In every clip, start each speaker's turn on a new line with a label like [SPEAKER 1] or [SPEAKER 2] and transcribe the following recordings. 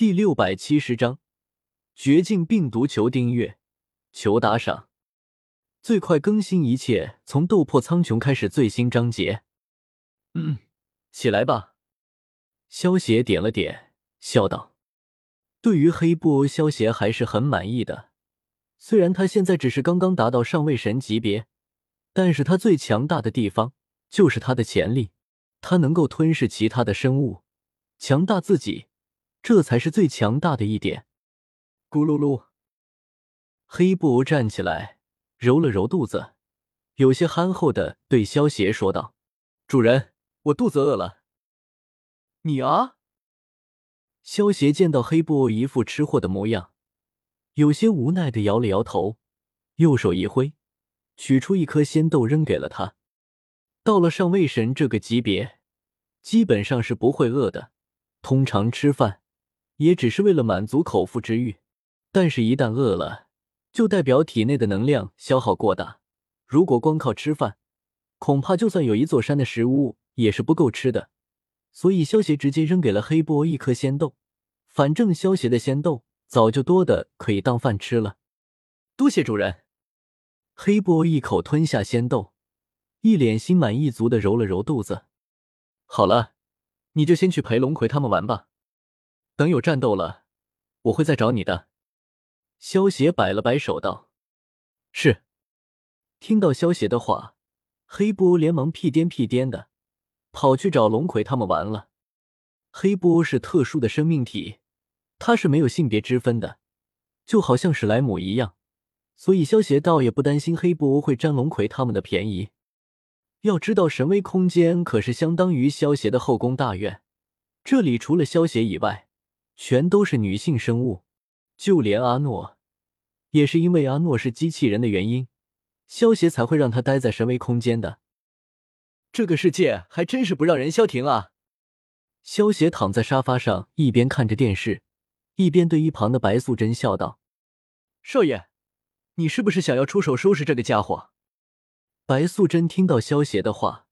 [SPEAKER 1] 第六百七十章绝境病毒，求订阅，求打赏，最快更新，一切从斗破苍穹开始。最新章节。嗯，起来吧。萧协点了点，笑道：“对于黑布欧，萧协还是很满意的。虽然他现在只是刚刚达到上位神级别，但是他最强大的地方就是他的潜力，他能够吞噬其他的生物，强大自己。”这才是最强大的一点。咕噜噜，黑布站起来，揉了揉肚子，有些憨厚的对萧邪说道：“主人，我肚子饿了。”你啊！萧邪见到黑布一副吃货的模样，有些无奈的摇了摇头，右手一挥，取出一颗仙豆扔给了他。到了上位神这个级别，基本上是不会饿的，通常吃饭。也只是为了满足口腹之欲，但是，一旦饿了，就代表体内的能量消耗过大。如果光靠吃饭，恐怕就算有一座山的食物也是不够吃的。所以，萧协直接扔给了黑波一颗仙豆。反正萧协的仙豆早就多的可以当饭吃了。多谢主人。黑波一口吞下仙豆，一脸心满意足的揉了揉肚子。好了，你就先去陪龙葵他们玩吧。等有战斗了，我会再找你的。萧协摆了摆手道：“是。”听到萧协的话，黑布欧连忙屁颠屁颠的跑去找龙葵他们玩了。黑布欧是特殊的生命体，它是没有性别之分的，就好像史莱姆一样，所以萧协倒也不担心黑布欧会占龙葵他们的便宜。要知道，神威空间可是相当于萧协的后宫大院，这里除了萧协以外。全都是女性生物，就连阿诺，也是因为阿诺是机器人的原因，萧协才会让他待在神威空间的。这个世界还真是不让人消停啊！萧协躺在沙发上，一边看着电视，一边对一旁的白素贞笑道：“少爷，你是不是想要出手收拾这个家伙？”白素贞听到萧协的话，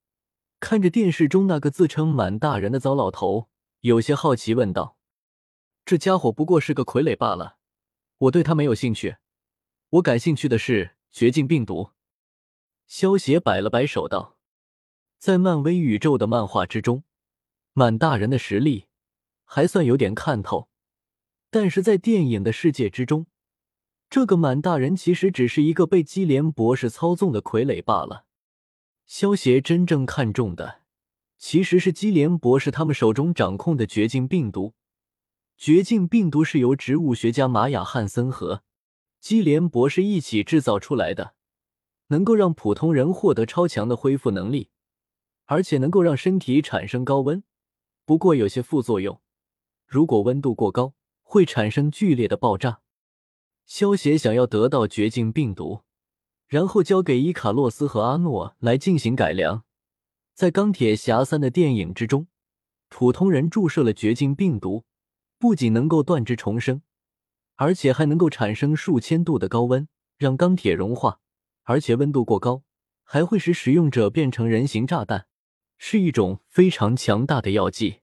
[SPEAKER 1] 看着电视中那个自称满大人的糟老头，有些好奇问道。这家伙不过是个傀儡罢了，我对他没有兴趣。我感兴趣的是绝境病毒。萧协摆了摆手道：“在漫威宇宙的漫画之中，满大人的实力还算有点看头，但是在电影的世界之中，这个满大人其实只是一个被基连博士操纵的傀儡罢了。萧协真正看重的，其实是基连博士他们手中掌控的绝境病毒。”绝境病毒是由植物学家玛雅·汉森和基连博士一起制造出来的，能够让普通人获得超强的恢复能力，而且能够让身体产生高温。不过有些副作用，如果温度过高，会产生剧烈的爆炸。萧协想要得到绝境病毒，然后交给伊卡洛斯和阿诺来进行改良。在钢铁侠三的电影之中，普通人注射了绝境病毒。不仅能够断肢重生，而且还能够产生数千度的高温，让钢铁融化。而且温度过高，还会使使用者变成人形炸弹，是一种非常强大的药剂。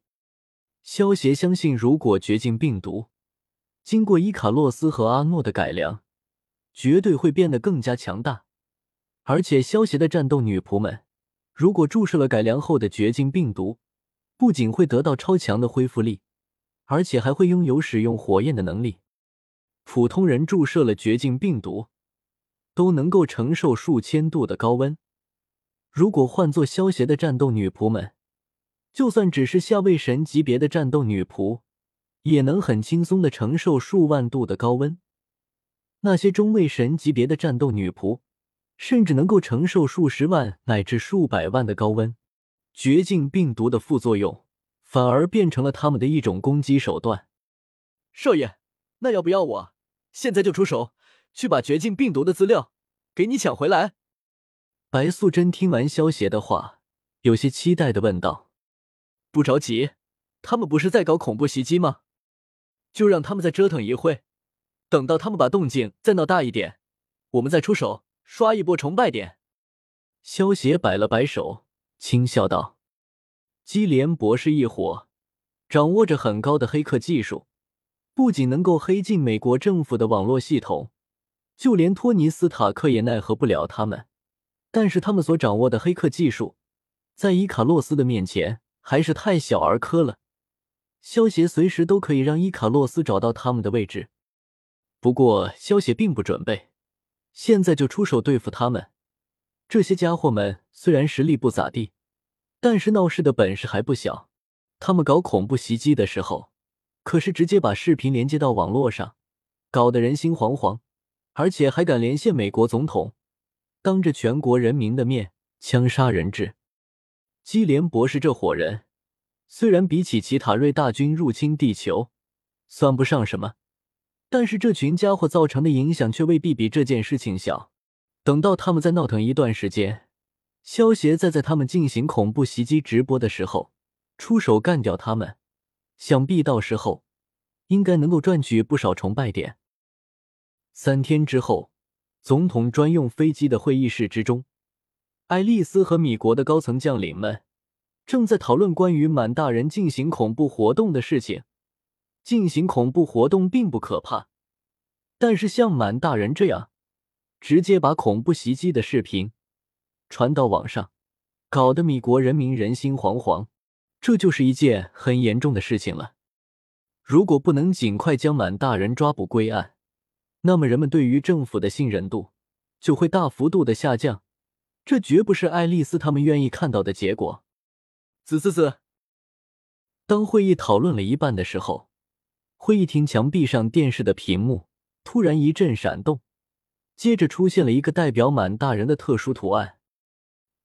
[SPEAKER 1] 萧协相信，如果绝境病毒经过伊卡洛斯和阿诺的改良，绝对会变得更加强大。而且，萧协的战斗女仆们，如果注射了改良后的绝境病毒，不仅会得到超强的恢复力。而且还会拥有使用火焰的能力。普通人注射了绝境病毒，都能够承受数千度的高温。如果换做萧协的战斗女仆们，就算只是下位神级别的战斗女仆，也能很轻松的承受数万度的高温。那些中位神级别的战斗女仆，甚至能够承受数十万乃至数百万的高温。绝境病毒的副作用。反而变成了他们的一种攻击手段。少爷，那要不要我现在就出手，去把绝境病毒的资料给你抢回来？白素贞听完萧邪的话，有些期待的问道：“不着急，他们不是在搞恐怖袭击吗？就让他们再折腾一会，等到他们把动静再闹大一点，我们再出手刷一波崇拜点。”萧邪摆了摆手，轻笑道。基连博士一伙掌握着很高的黑客技术，不仅能够黑进美国政府的网络系统，就连托尼斯塔克也奈何不了他们。但是他们所掌握的黑客技术，在伊卡洛斯的面前还是太小儿科了。消协随时都可以让伊卡洛斯找到他们的位置。不过，消协并不准备现在就出手对付他们。这些家伙们虽然实力不咋地，但是闹事的本事还不小。他们搞恐怖袭击的时候，可是直接把视频连接到网络上，搞得人心惶惶，而且还敢连线美国总统。当着全国人民的面枪杀人质，基连博士这伙人虽然比起奇塔瑞大军入侵地球算不上什么，但是这群家伙造成的影响却未必比这件事情小。等到他们再闹腾一段时间，萧协在在他们进行恐怖袭击直播的时候出手干掉他们，想必到时候应该能够赚取不少崇拜点。三天之后。总统专用飞机的会议室之中，爱丽丝和米国的高层将领们正在讨论关于满大人进行恐怖活动的事情。进行恐怖活动并不可怕，但是像满大人这样直接把恐怖袭击的视频传到网上，搞得米国人民人心惶惶，这就是一件很严重的事情了。如果不能尽快将满大人抓捕归案，那么人们对于政府的信任度就会大幅度的下降，这绝不是爱丽丝他们愿意看到的结果。滋滋滋！当会议讨论了一半的时候，会议厅墙壁上电视的屏幕突然一阵闪动，接着出现了一个代表满大人的特殊图案。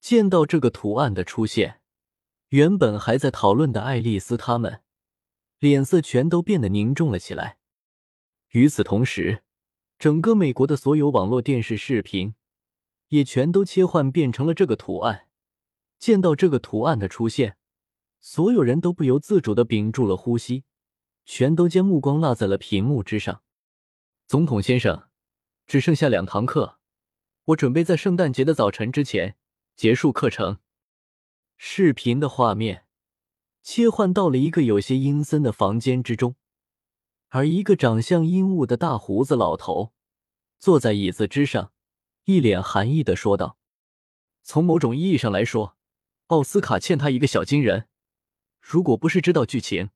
[SPEAKER 1] 见到这个图案的出现，原本还在讨论的爱丽丝他们脸色全都变得凝重了起来。与此同时，整个美国的所有网络电视视频也全都切换变成了这个图案。见到这个图案的出现，所有人都不由自主的屏住了呼吸，全都将目光落在了屏幕之上。总统先生，只剩下两堂课，我准备在圣诞节的早晨之前结束课程。视频的画面切换到了一个有些阴森的房间之中。而一个长相阴雾的大胡子老头坐在椅子之上，一脸寒意的说道：“从某种意义上来说，奥斯卡欠他一个小金人。如果不是知道剧情，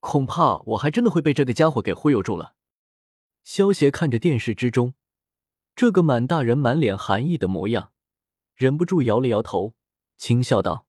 [SPEAKER 1] 恐怕我还真的会被这个家伙给忽悠住了。”萧协看着电视之中这个满大人满脸寒意的模样，忍不住摇了摇头，轻笑道：“